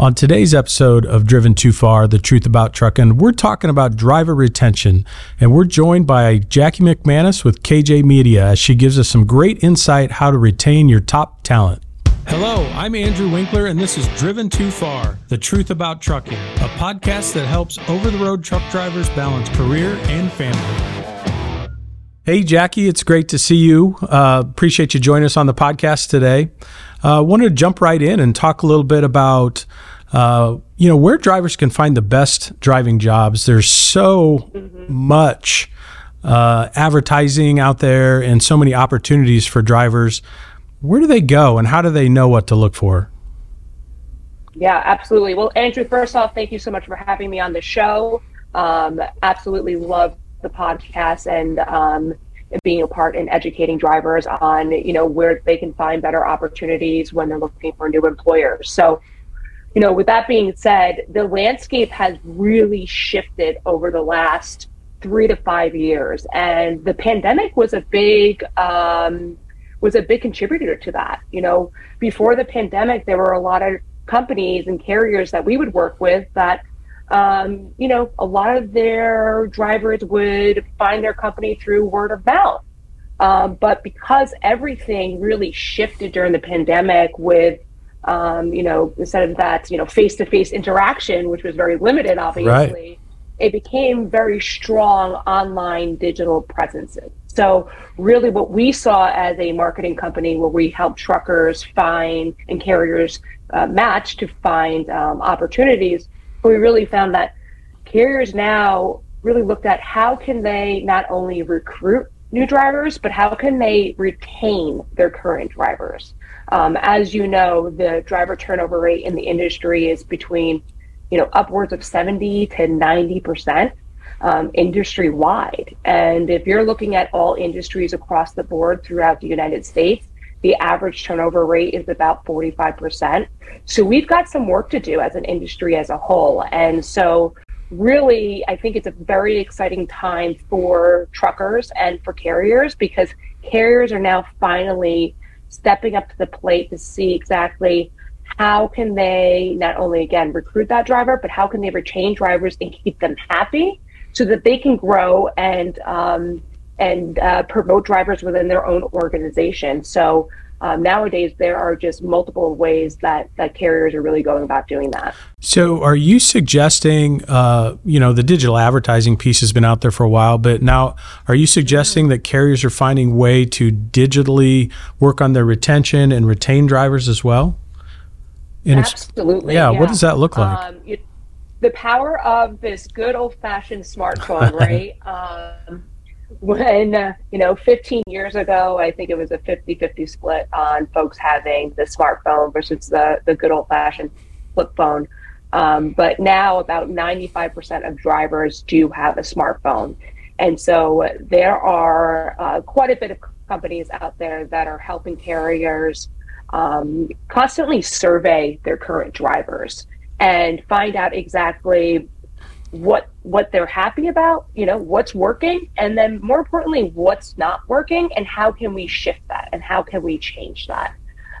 On today's episode of Driven Too Far, The Truth About Trucking, we're talking about driver retention, and we're joined by Jackie McManus with KJ Media as she gives us some great insight how to retain your top talent. Hello, I'm Andrew Winkler, and this is Driven Too Far The Truth About Trucking, a podcast that helps over the road truck drivers balance career and family. Hey, Jackie, it's great to see you. Uh, appreciate you joining us on the podcast today. I uh, wanted to jump right in and talk a little bit about uh, you know where drivers can find the best driving jobs. There's so mm-hmm. much uh, advertising out there and so many opportunities for drivers. Where do they go, and how do they know what to look for? Yeah, absolutely. Well, Andrew, first off, thank you so much for having me on the show. Um, absolutely love the podcast and um, being a part in educating drivers on you know where they can find better opportunities when they're looking for new employers so you know with that being said the landscape has really shifted over the last three to five years and the pandemic was a big um, was a big contributor to that. You know before the pandemic there were a lot of companies and carriers that we would work with that um, you know, a lot of their drivers would find their company through word of mouth. Um, but because everything really shifted during the pandemic with, um, you know, instead of that, you know, face to face interaction, which was very limited, obviously, right. it became very strong online digital presences. So, really, what we saw as a marketing company where we help truckers find and carriers uh, match to find um, opportunities we really found that carriers now really looked at how can they not only recruit new drivers, but how can they retain their current drivers? Um, as you know, the driver turnover rate in the industry is between, you know, upwards of 70 to 90 percent um, industry wide. And if you're looking at all industries across the board throughout the United States, the average turnover rate is about 45%. So we've got some work to do as an industry as a whole. And so, really, I think it's a very exciting time for truckers and for carriers because carriers are now finally stepping up to the plate to see exactly how can they not only again recruit that driver but how can they retain drivers and keep them happy so that they can grow and um, and uh, promote drivers within their own organization. So um, nowadays, there are just multiple ways that, that carriers are really going about doing that. So, are you suggesting, uh, you know, the digital advertising piece has been out there for a while, but now are you suggesting that carriers are finding way to digitally work on their retention and retain drivers as well? Absolutely. Yeah, yeah, What does that look like? Um, it, the power of this good old fashioned smartphone, right? um, when uh, you know 15 years ago i think it was a 50-50 split on folks having the smartphone versus the, the good old-fashioned flip phone. Um, but now about 95% of drivers do have a smartphone. And so there are uh, quite a bit of companies out there that are helping carriers um, constantly survey their current drivers and find out exactly what what they're happy about, you know, what's working, and then more importantly, what's not working, and how can we shift that, and how can we change that.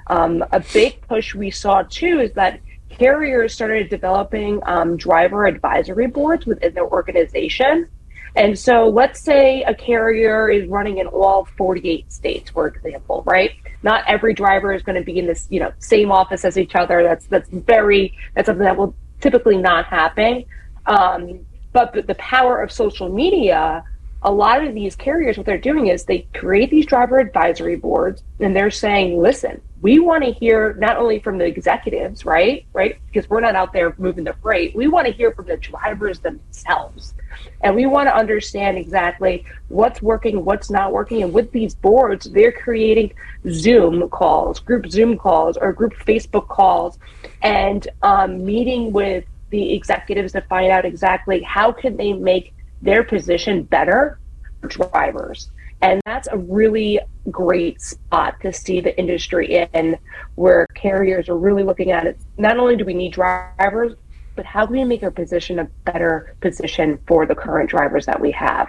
Um, a big push we saw too is that carriers started developing um, driver advisory boards within their organization. And so let's say a carrier is running in all 48 states, for example, right? Not every driver is going to be in this, you know, same office as each other. That's that's very that's something that will typically not happen. Um, but the, the power of social media, a lot of these carriers, what they're doing is they create these driver advisory boards and they're saying, listen, we want to hear not only from the executives, right? Right? Because we're not out there moving the freight. We want to hear from the drivers themselves. And we want to understand exactly what's working, what's not working. And with these boards, they're creating Zoom calls, group Zoom calls, or group Facebook calls, and um, meeting with the executives to find out exactly how can they make their position better for drivers. And that's a really great spot to see the industry in where carriers are really looking at it. Not only do we need drivers, but how can we make our position a better position for the current drivers that we have?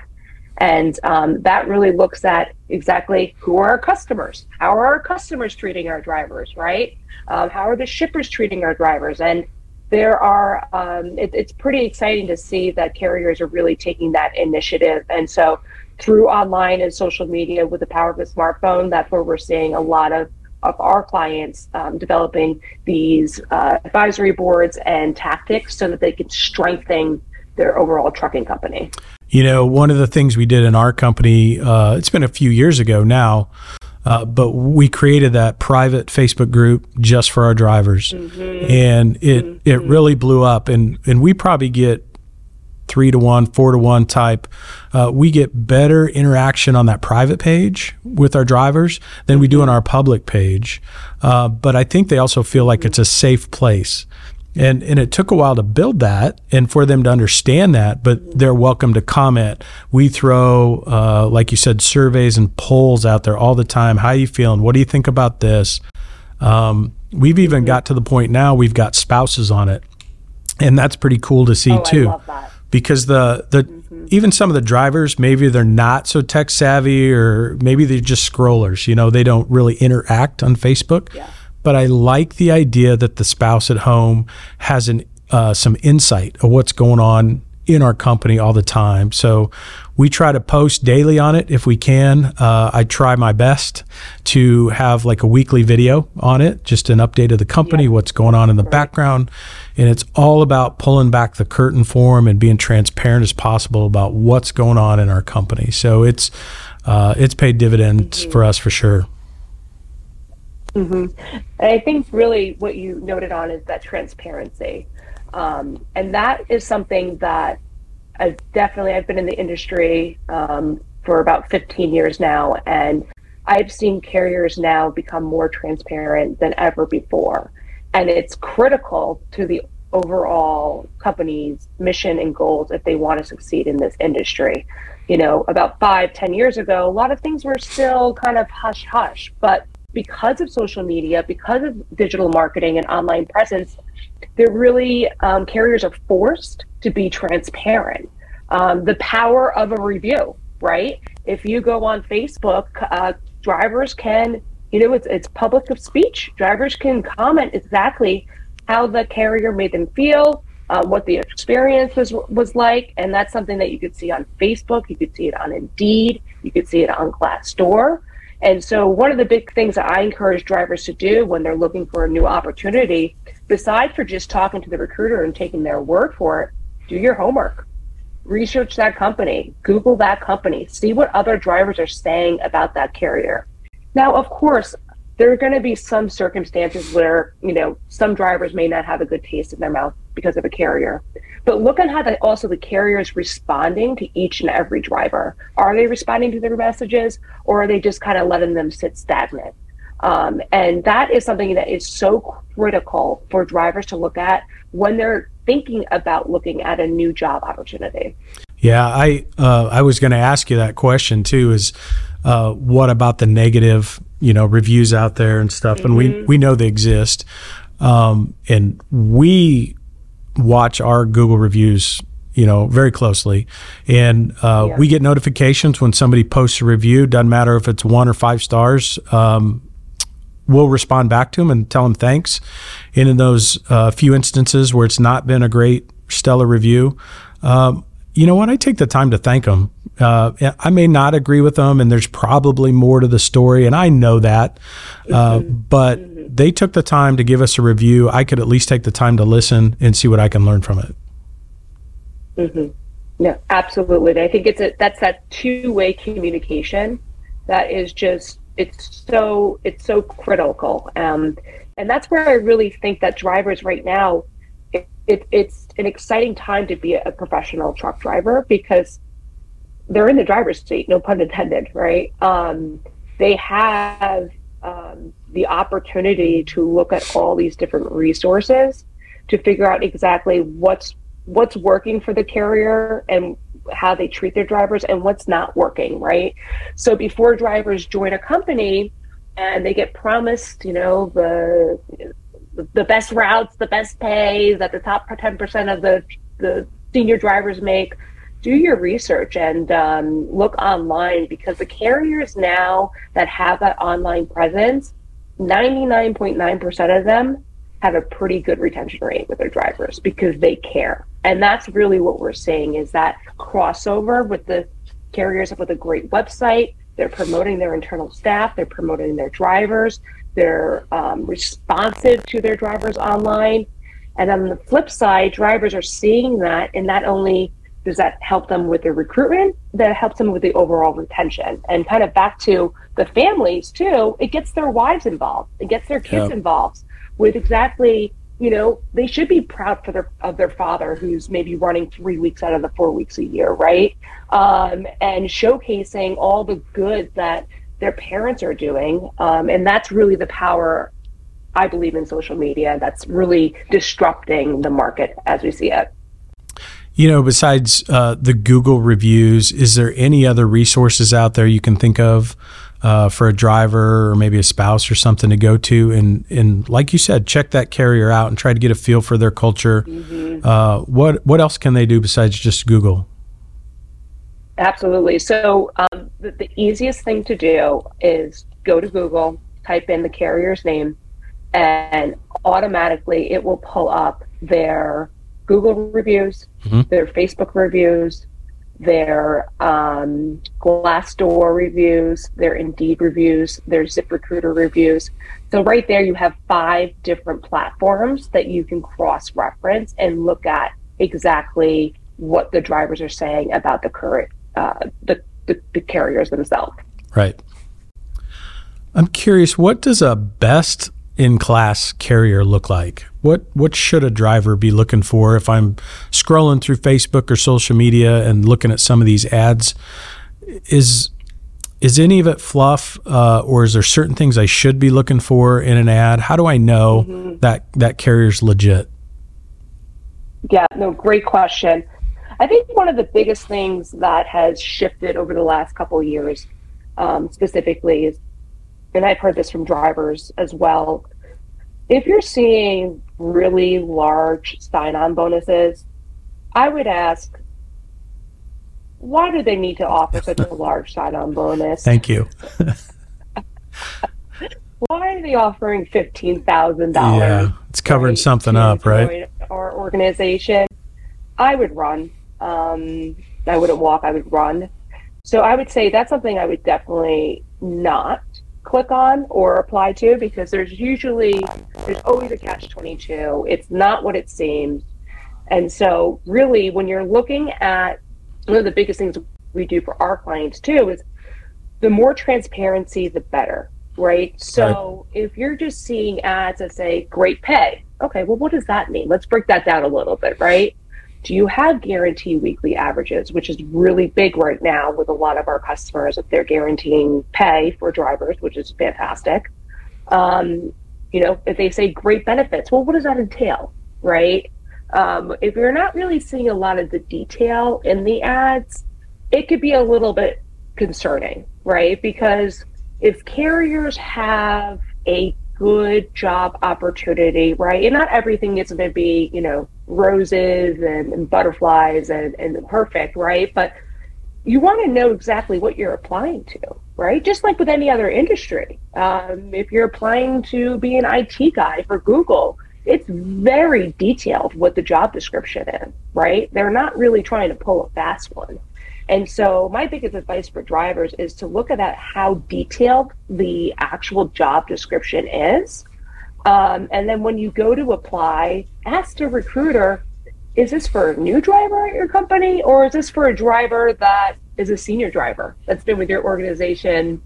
And um, that really looks at exactly who are our customers? How are our customers treating our drivers, right? Um, how are the shippers treating our drivers? And there are um, it, it's pretty exciting to see that carriers are really taking that initiative. And so through online and social media with the power of the smartphone that's where we're seeing a lot of of our clients um, developing these uh, advisory boards and tactics so that they can strengthen their overall trucking company. You know one of the things we did in our company uh, it's been a few years ago now uh, but we created that private Facebook group just for our drivers, mm-hmm. and it mm-hmm. it really blew up. And and we probably get three to one, four to one type. Uh, we get better interaction on that private page with our drivers than we do on mm-hmm. our public page. Uh, but I think they also feel like it's a safe place and and it took a while to build that and for them to understand that but they're welcome to comment. We throw uh, like you said surveys and polls out there all the time. How are you feeling? What do you think about this? Um, we've even got to the point now we've got spouses on it. And that's pretty cool to see oh, too. because the the mm-hmm. even some of the drivers maybe they're not so tech savvy or maybe they're just scrollers you know they don't really interact on facebook. Yeah but I like the idea that the spouse at home has an uh, some insight of what's going on in our company all the time. So we try to post daily on it if we can. Uh, I try my best to have like a weekly video on it, just an update of the company, yeah. what's going on in the right. background. And it's all about pulling back the curtain for them and being transparent as possible about what's going on in our company. So it's uh, it's paid dividends mm-hmm. for us for sure. Mm-hmm. And I think really what you noted on is that transparency. Um, and that is something that I've definitely, I've been in the industry um, for about 15 years now, and I've seen carriers now become more transparent than ever before. And it's critical to the overall company's mission and goals if they want to succeed in this industry. You know, about five, ten years ago, a lot of things were still kind of hush hush, but because of social media, because of digital marketing and online presence, they're really um, carriers are forced to be transparent. Um, the power of a review, right? If you go on Facebook, uh, drivers can, you know, it's it's public of speech. Drivers can comment exactly how the carrier made them feel, uh, what the experience was was like, and that's something that you could see on Facebook. You could see it on Indeed. You could see it on Glassdoor. And so, one of the big things that I encourage drivers to do when they're looking for a new opportunity, besides for just talking to the recruiter and taking their word for it, do your homework. Research that company, Google that company, see what other drivers are saying about that carrier. Now, of course, there are going to be some circumstances where, you know, some drivers may not have a good taste in their mouth because of a carrier. But look at how the, also the carrier is responding to each and every driver. Are they responding to their messages or are they just kind of letting them sit stagnant? Um, and that is something that is so critical for drivers to look at when they're thinking about looking at a new job opportunity. Yeah, I uh, I was going to ask you that question too. Is uh, what about the negative, you know, reviews out there and stuff? Mm-hmm. And we mm-hmm. we know they exist, um, and we watch our Google reviews you know very closely and uh, yeah. we get notifications when somebody posts a review doesn't matter if it's one or five stars um, we'll respond back to them and tell them thanks and in those uh, few instances where it's not been a great stellar review um, you know what i take the time to thank them uh, I may not agree with them, and there's probably more to the story, and I know that. Uh, mm-hmm. but they took the time to give us a review. I could at least take the time to listen and see what I can learn from it. Mm-hmm. Yeah, absolutely. I think it's a that's that two way communication that is just it's so it's so critical. Um, and that's where I really think that drivers right now, it, it, it's an exciting time to be a professional truck driver because they're in the driver's seat, no pun intended, right? Um, they have um, the opportunity to look at all these different resources to figure out exactly what's what's working for the carrier and how they treat their drivers and what's not working right so before drivers join a company and they get promised you know the the best routes the best pay that the top 10% of the the senior drivers make do your research and um, look online because the carriers now that have that online presence 99.9% of them have a pretty good retention rate with their drivers because they care. And that's really what we're seeing is that crossover with the carriers with a great website. They're promoting their internal staff. They're promoting their drivers. They're um, responsive to their drivers online. And on the flip side, drivers are seeing that, and not only does that help them with their recruitment, that helps them with the overall retention. And kind of back to the families too, it gets their wives involved, it gets their kids yep. involved with exactly, you know, they should be proud for their of their father who's maybe running three weeks out of the four weeks a year, right? Um, and showcasing all the good that their parents are doing. Um, and that's really the power I believe in social media that's really disrupting the market as we see it. You know, besides uh, the Google reviews, is there any other resources out there you can think of uh, for a driver or maybe a spouse or something to go to? And and like you said, check that carrier out and try to get a feel for their culture. Mm-hmm. Uh, what what else can they do besides just Google? Absolutely. So um, the, the easiest thing to do is go to Google, type in the carrier's name, and automatically it will pull up their Google reviews, mm-hmm. their Facebook reviews, their um, Glassdoor reviews, their Indeed reviews, their ZipRecruiter reviews. So right there, you have five different platforms that you can cross reference and look at exactly what the drivers are saying about the current uh, the, the the carriers themselves. Right. I'm curious, what does a best in class carrier look like? What what should a driver be looking for if I'm scrolling through Facebook or social media and looking at some of these ads? Is is any of it fluff, uh, or is there certain things I should be looking for in an ad? How do I know mm-hmm. that that carrier's legit? Yeah, no, great question. I think one of the biggest things that has shifted over the last couple of years, um, specifically, is and I've heard this from drivers as well. If you're seeing really large sign on bonuses, I would ask, why do they need to offer such a large sign on bonus? Thank you. why are they offering $15,000? Yeah, it's covering something up, right? Our organization. I would run. Um, I wouldn't walk, I would run. So I would say that's something I would definitely not click on or apply to because there's usually there's always a catch 22 it's not what it seems. And so really when you're looking at one of the biggest things we do for our clients too is the more transparency the better right? So right. if you're just seeing ads that say great pay okay well what does that mean? Let's break that down a little bit right do you have guarantee weekly averages, which is really big right now with a lot of our customers if they're guaranteeing pay for drivers, which is fantastic. Um, you know, if they say great benefits, well, what does that entail, right? Um, if you're not really seeing a lot of the detail in the ads, it could be a little bit concerning, right? Because if carriers have a good job opportunity, right? And not everything is going to be, you know, roses and, and butterflies and, and perfect, right? But you want to know exactly what you're applying to, right? Just like with any other industry. Um, if you're applying to be an IT guy for Google, it's very detailed what the job description is, right? They're not really trying to pull a fast one. And so, my biggest advice for drivers is to look at how detailed the actual job description is. Um, and then, when you go to apply, ask the recruiter is this for a new driver at your company, or is this for a driver that is a senior driver that's been with your organization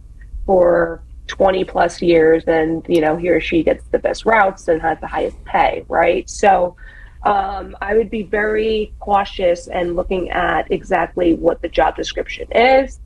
for 20 plus years and you know he or she gets the best routes and has the highest pay right so um, I would be very cautious and looking at exactly what the job description is.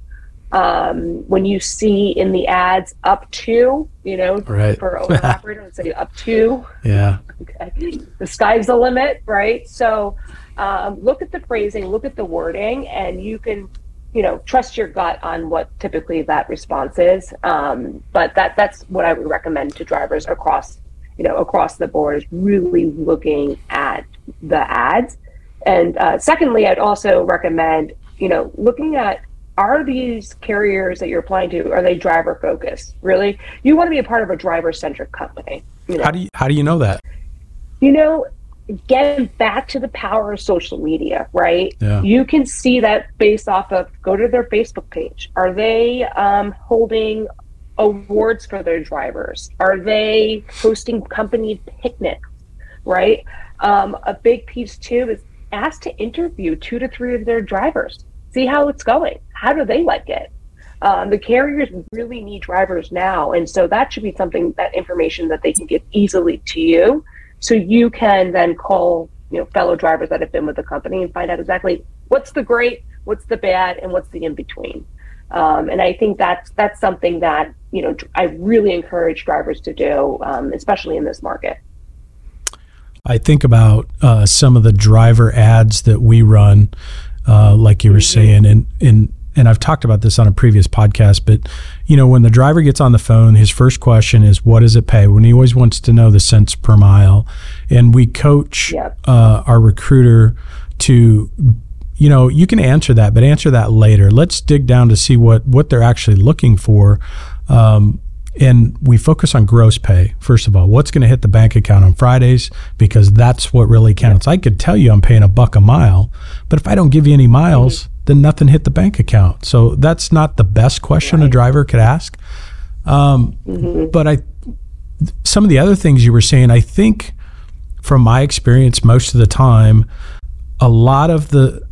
Um, when you see in the ads up to, you know, right. for owner operator, say up to. Yeah. Okay. The sky's the limit, right? So um, look at the phrasing, look at the wording, and you can, you know, trust your gut on what typically that response is. Um, but that that's what I would recommend to drivers across you know, across the board is really looking at the ads. And uh, secondly, I'd also recommend, you know, looking at are these carriers that you're applying to are they driver focused? Really, you want to be a part of a driver centric company. You know? How do you how do you know that? You know, getting back to the power of social media, right? Yeah. You can see that based off of go to their Facebook page. Are they um, holding awards for their drivers? Are they hosting company picnics? Right. Um, a big piece too is ask to interview two to three of their drivers. See how it's going. How do they like it? Um, the carriers really need drivers now, and so that should be something that information that they can give easily to you so you can then call, you know, fellow drivers that have been with the company and find out exactly what's the great, what's the bad, and what's the in between. Um, and I think that's that's something that you know I really encourage drivers to do, um, especially in this market. I think about uh, some of the driver ads that we run, uh, like you were mm-hmm. saying, and and and I've talked about this on a previous podcast, but you know, when the driver gets on the phone, his first question is, "What does it pay?" When he always wants to know the cents per mile, and we coach yep. uh, our recruiter to, you know, you can answer that, but answer that later. Let's dig down to see what what they're actually looking for. Um, and we focus on gross pay first of all what's going to hit the bank account on fridays because that's what really counts i could tell you i'm paying a buck a mile but if i don't give you any miles mm-hmm. then nothing hit the bank account so that's not the best question right. a driver could ask um, mm-hmm. but i some of the other things you were saying i think from my experience most of the time a lot of the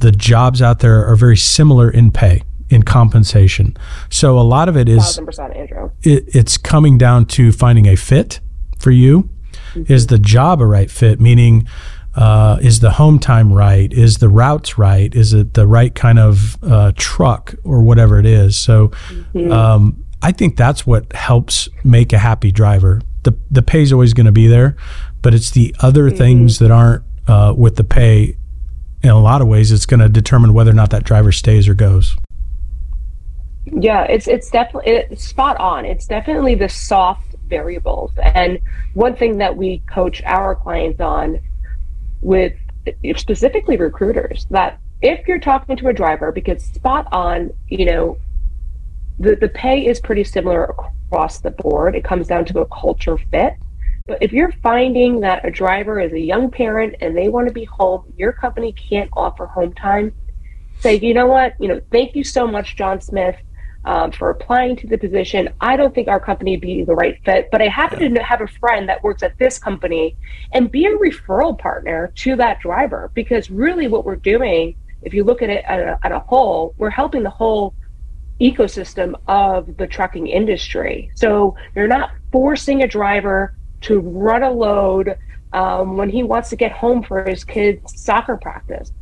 the jobs out there are very similar in pay in compensation. So a lot of it is. It, it's coming down to finding a fit for you. Mm-hmm. Is the job a right fit? Meaning, uh, is the home time right? Is the routes right? Is it the right kind of uh, truck or whatever it is? So, mm-hmm. um, I think that's what helps make a happy driver. the The pay is always going to be there, but it's the other mm-hmm. things that aren't uh, with the pay. In a lot of ways, it's going to determine whether or not that driver stays or goes. Yeah, it's it's definitely it's spot on. It's definitely the soft variables. And one thing that we coach our clients on with specifically recruiters that if you're talking to a driver because spot on, you know, the, the pay is pretty similar across the board. It comes down to a culture fit. But if you're finding that a driver is a young parent and they want to be home, your company can't offer home time, say, you know what, you know, thank you so much, John Smith um, for applying to the position. I don't think our company would be the right fit, but I happen to have a friend that works at this company and be a referral partner to that driver because really what we're doing, if you look at it at a, at a whole, we're helping the whole ecosystem of the trucking industry. So you're not forcing a driver to run a load um, when he wants to get home for his kids' soccer practice,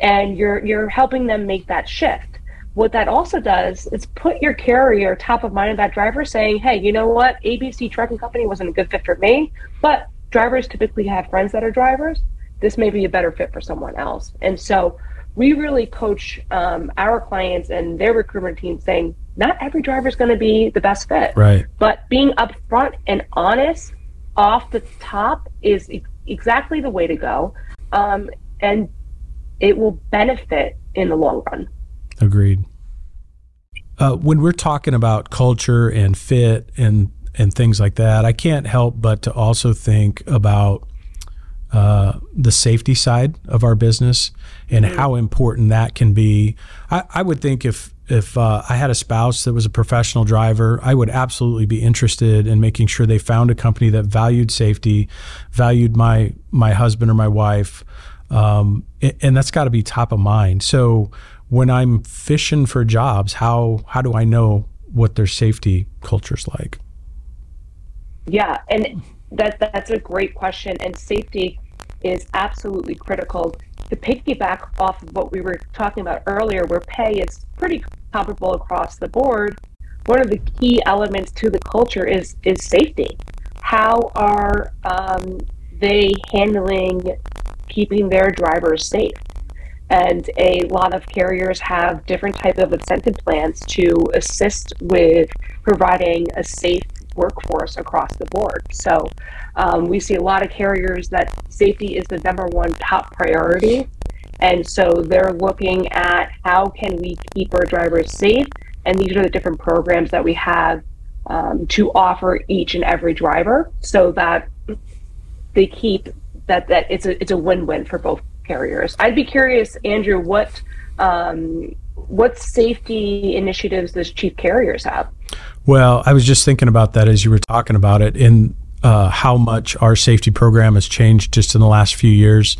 and you're you're helping them make that shift what that also does is put your carrier top of mind of that driver saying, hey, you know what? ABC Trucking Company wasn't a good fit for me, but drivers typically have friends that are drivers. This may be a better fit for someone else. And so we really coach um, our clients and their recruitment team saying, not every driver is going to be the best fit. Right. But being upfront and honest off the top is exactly the way to go. Um, and it will benefit in the long run. Agreed. Uh, when we're talking about culture and fit and and things like that, I can't help but to also think about uh, the safety side of our business and mm-hmm. how important that can be. I, I would think if if uh, I had a spouse that was a professional driver, I would absolutely be interested in making sure they found a company that valued safety, valued my my husband or my wife, um, and that's got to be top of mind. So when I'm fishing for jobs, how how do I know what their safety culture's like? Yeah, and that that's a great question. And safety is absolutely critical. To piggyback off of what we were talking about earlier, where pay is pretty comparable across the board, one of the key elements to the culture is is safety. How are um, they handling keeping their drivers safe? and a lot of carriers have different type of incentive plans to assist with providing a safe workforce across the board. So um, we see a lot of carriers that safety is the number one top priority. And so they're looking at how can we keep our drivers safe? And these are the different programs that we have um, to offer each and every driver so that they keep that that it's a it's a win win for both carriers. I'd be curious, Andrew, what um, what safety initiatives does chief carriers have? Well, I was just thinking about that as you were talking about it, in uh, how much our safety program has changed just in the last few years.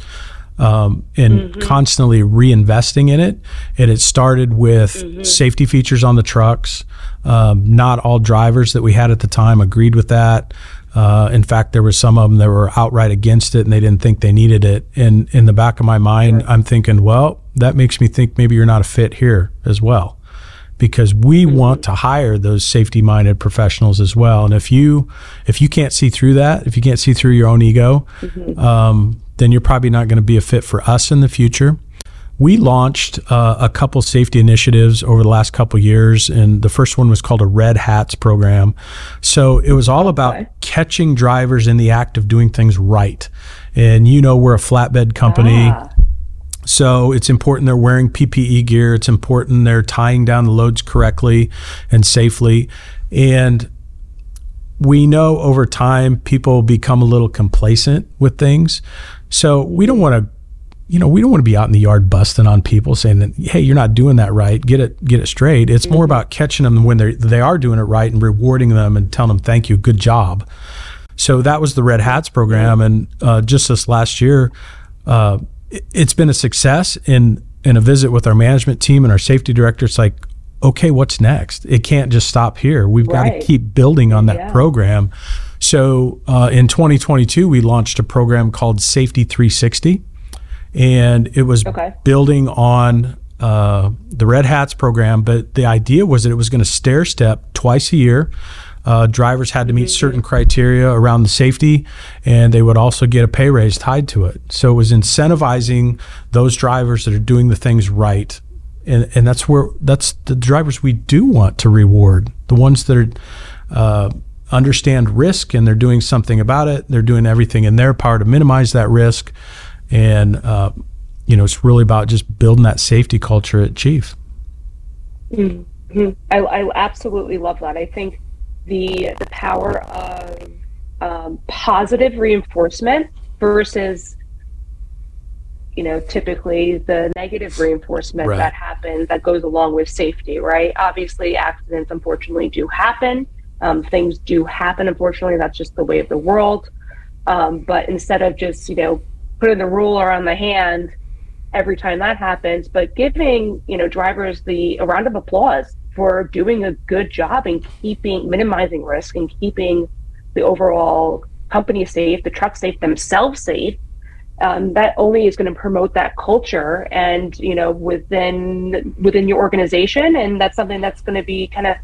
Um, and mm-hmm. constantly reinvesting in it. And it started with mm-hmm. safety features on the trucks. Um, not all drivers that we had at the time agreed with that. Uh, in fact, there were some of them that were outright against it and they didn't think they needed it. And in the back of my mind, I'm thinking, well, that makes me think maybe you're not a fit here as well. Because we mm-hmm. want to hire those safety-minded professionals as well, and if you if you can't see through that, if you can't see through your own ego, mm-hmm. um, then you're probably not going to be a fit for us in the future. We launched uh, a couple safety initiatives over the last couple years, and the first one was called a Red Hats program. So it was all about okay. catching drivers in the act of doing things right. And you know, we're a flatbed company. Ah. So it's important they're wearing PPE gear. It's important they're tying down the loads correctly and safely. And we know over time people become a little complacent with things. So we don't want to you know, we don't want to be out in the yard busting on people saying that, hey, you're not doing that right. Get it, get it straight. It's more mm-hmm. about catching them when they they are doing it right and rewarding them and telling them thank you, good job. So that was the Red Hats program, and uh, just this last year, uh, it, has been a success. In in a visit with our management team and our safety director, it's like, okay, what's next? It can't just stop here. We've right. got to keep building on that yeah. program. So uh, in 2022, we launched a program called Safety 360 and it was okay. building on uh, the Red Hats program. But the idea was that it was going to stair step twice a year. Uh, drivers had to meet mm-hmm. certain criteria around the safety, and they would also get a pay raise tied to it. So it was incentivizing those drivers that are doing the things right, and and that's where that's the drivers we do want to reward, the ones that are. Uh, understand risk and they're doing something about it. They're doing everything in their power to minimize that risk and uh, you know it's really about just building that safety culture at Chief. Mm-hmm. I, I, absolutely love that. I think the the power of um, positive reinforcement versus you know typically the negative reinforcement right. that happens that goes along with safety right obviously accidents unfortunately do happen um, things do happen unfortunately that's just the way of the world um, but instead of just you know putting the ruler on the hand every time that happens, but giving you know drivers the a round of applause for doing a good job in keeping minimizing risk and keeping the overall company safe, the truck safe, themselves safe. Um, that only is going to promote that culture and you know within within your organization, and that's something that's going to be kind of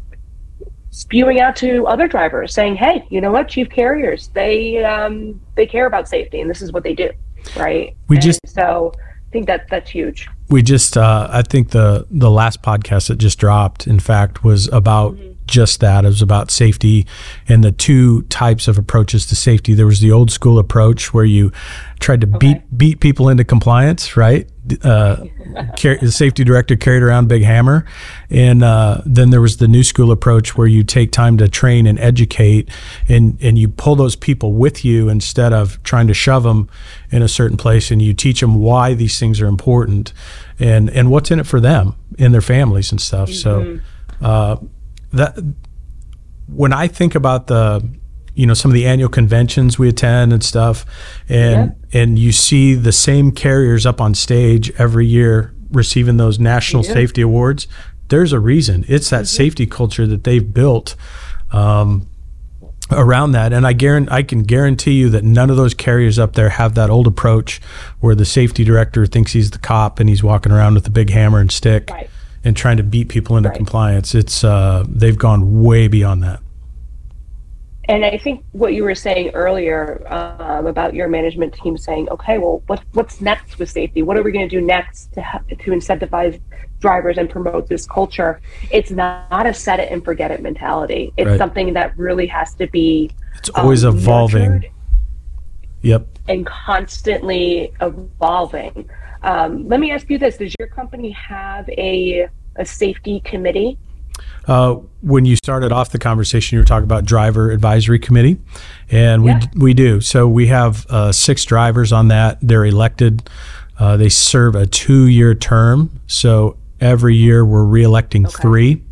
spewing out to other drivers, saying, "Hey, you know what? Chief carriers they um, they care about safety, and this is what they do." right? We and just so I think that that's huge. We just uh, I think the the last podcast that just dropped, in fact, was about. Mm-hmm. Just that it was about safety and the two types of approaches to safety. There was the old school approach where you tried to okay. beat beat people into compliance, right? Uh, the safety director carried around big hammer. And uh, then there was the new school approach where you take time to train and educate and, and you pull those people with you instead of trying to shove them in a certain place and you teach them why these things are important and, and what's in it for them and their families and stuff. Mm-hmm. So uh, that when I think about the you know some of the annual conventions we attend and stuff and yeah. and you see the same carriers up on stage every year receiving those national yeah. safety awards there's a reason it's that mm-hmm. safety culture that they've built um, around that and I guarantee I can guarantee you that none of those carriers up there have that old approach where the safety director thinks he's the cop and he's walking around with a big hammer and stick right. and trying to beat people into right. compliance it's uh, they've gone way beyond that and I think what you were saying earlier um, about your management team saying, okay, well, what, what's next with safety? What are we going to do next to, to incentivize drivers and promote this culture? It's not a set it and forget it mentality. It's right. something that really has to be. It's always um, evolving. Yep. And constantly evolving. Um, let me ask you this: Does your company have a a safety committee Uh, when you started off the conversation, you were talking about driver advisory committee, and Yeah. we we do. So we have uh, six drivers on that. They're elected. Uh, they serve a two-year term. So every year we're reelecting three.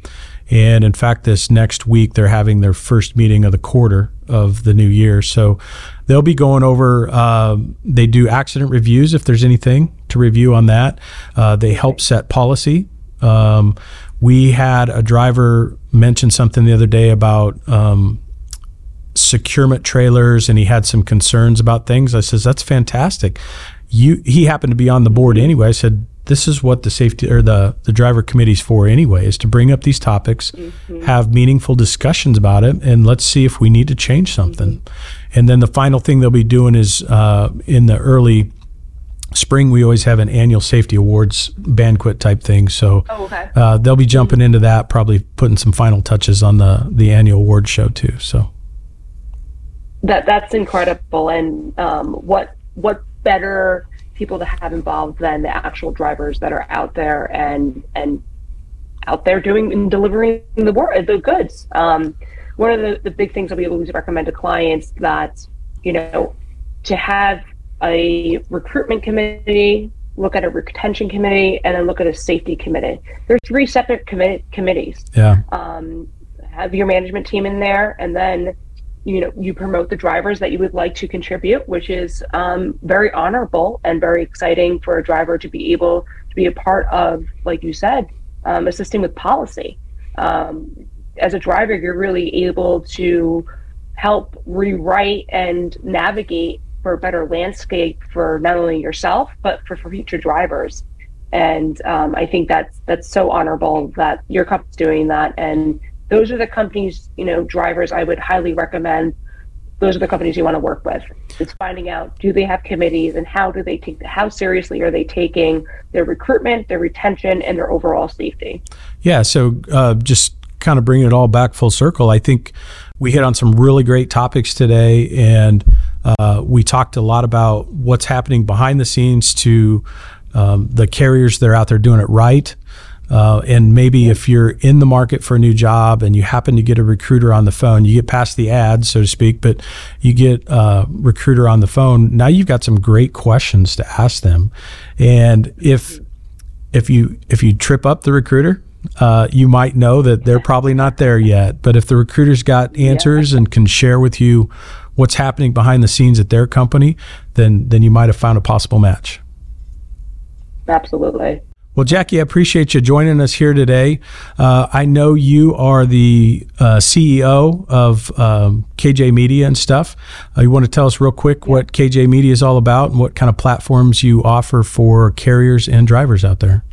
And in fact, this next week they're having their first meeting of the quarter of the new year. So they'll be going over. Um, they do accident reviews if there's anything to review on that. Uh, they help set policy. Um, we had a driver mention something the other day about um, securement trailers, and he had some concerns about things. I says that's fantastic. You he happened to be on the board anyway. I said this is what the safety or the the driver committee's for anyway is to bring up these topics, have meaningful discussions about it, and let's see if we need to change something. And then the final thing they'll be doing is uh, in the early spring we always have an annual safety awards banquet type thing so Oh, okay. uh, they'll be jumping into that probably putting some final touches on the the annual award show too so That that's incredible, and um, what what better people to have involved than the actual drivers that are out there and and out there doing and delivering the work the goods. Um, one of the, the big things that we always recommend to clients that you know to have a recruitment committee, look at a retention committee, and then look at a safety committee. There's three separate commi- committees yeah um, have your management team in there, and then you know you promote the drivers that you would like to contribute, which is um, very honorable and very exciting for a driver to be able to be a part of, like you said, um, assisting with policy. Um, as a driver, you're really able to help rewrite and navigate for a better landscape for not only yourself but for, for future drivers and um, I think that's that's so honorable that your company's doing that. And those are the companies, you know, drivers I would highly recommend. Those are the companies you want to work with. It's finding out do they have committees and how do they take how seriously are they taking their recruitment, their retention, and their overall safety. Yeah, so uh, just kind of bringing it all back full circle, I think we hit on some really great topics today, and uh, we talked a lot about what's happening behind the scenes to um, the carriers that are out there doing it right. Uh, and maybe if you're in the market for a new job and you happen to get a recruiter on the phone, you get past the ad, so to speak, but you get a recruiter on the phone. Now you've got some great questions to ask them. And if if you if you trip up the recruiter, uh, you might know that they're probably not there yet. But if the recruiter's got answers and can share with you what's happening behind the scenes at their company, then then you might have found a possible match. Absolutely. Well, Jackie, I appreciate you joining us here today. Uh, I know you are the uh, CEO of um, KJ Media and stuff. Uh, you want to tell us real quick what KJ Media is all about and what kind of platforms you offer for carriers and drivers out there?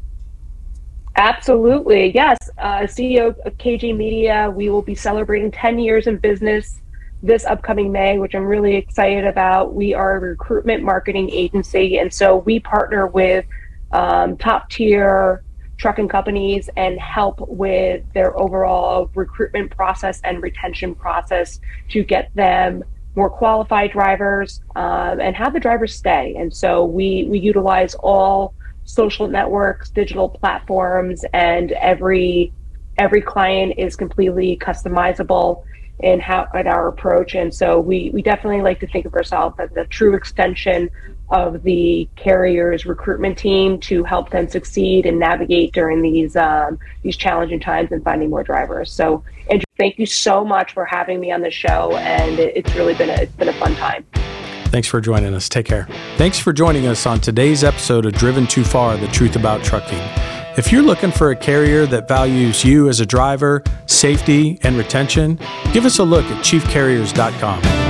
Absolutely. Yes. Uh, CEO of KJ Media, we will be celebrating 10 years in business this upcoming May, which I'm really excited about. We are a recruitment marketing agency, and so we partner with um, top tier trucking companies and help with their overall recruitment process and retention process to get them more qualified drivers um, and have the drivers stay. And so we we utilize all social networks, digital platforms, and every every client is completely customizable in how in our approach. And so we we definitely like to think of ourselves as a true extension of the carrier's recruitment team to help them succeed and navigate during these um, these challenging times and finding more drivers. So, Andrew, thank you so much for having me on the show, and it's really been a it's been a fun time. Thanks for joining us. Take care. Thanks for joining us on today's episode of Driven Too Far The Truth About Trucking. If you're looking for a carrier that values you as a driver, safety, and retention, give us a look at chiefcarriers.com.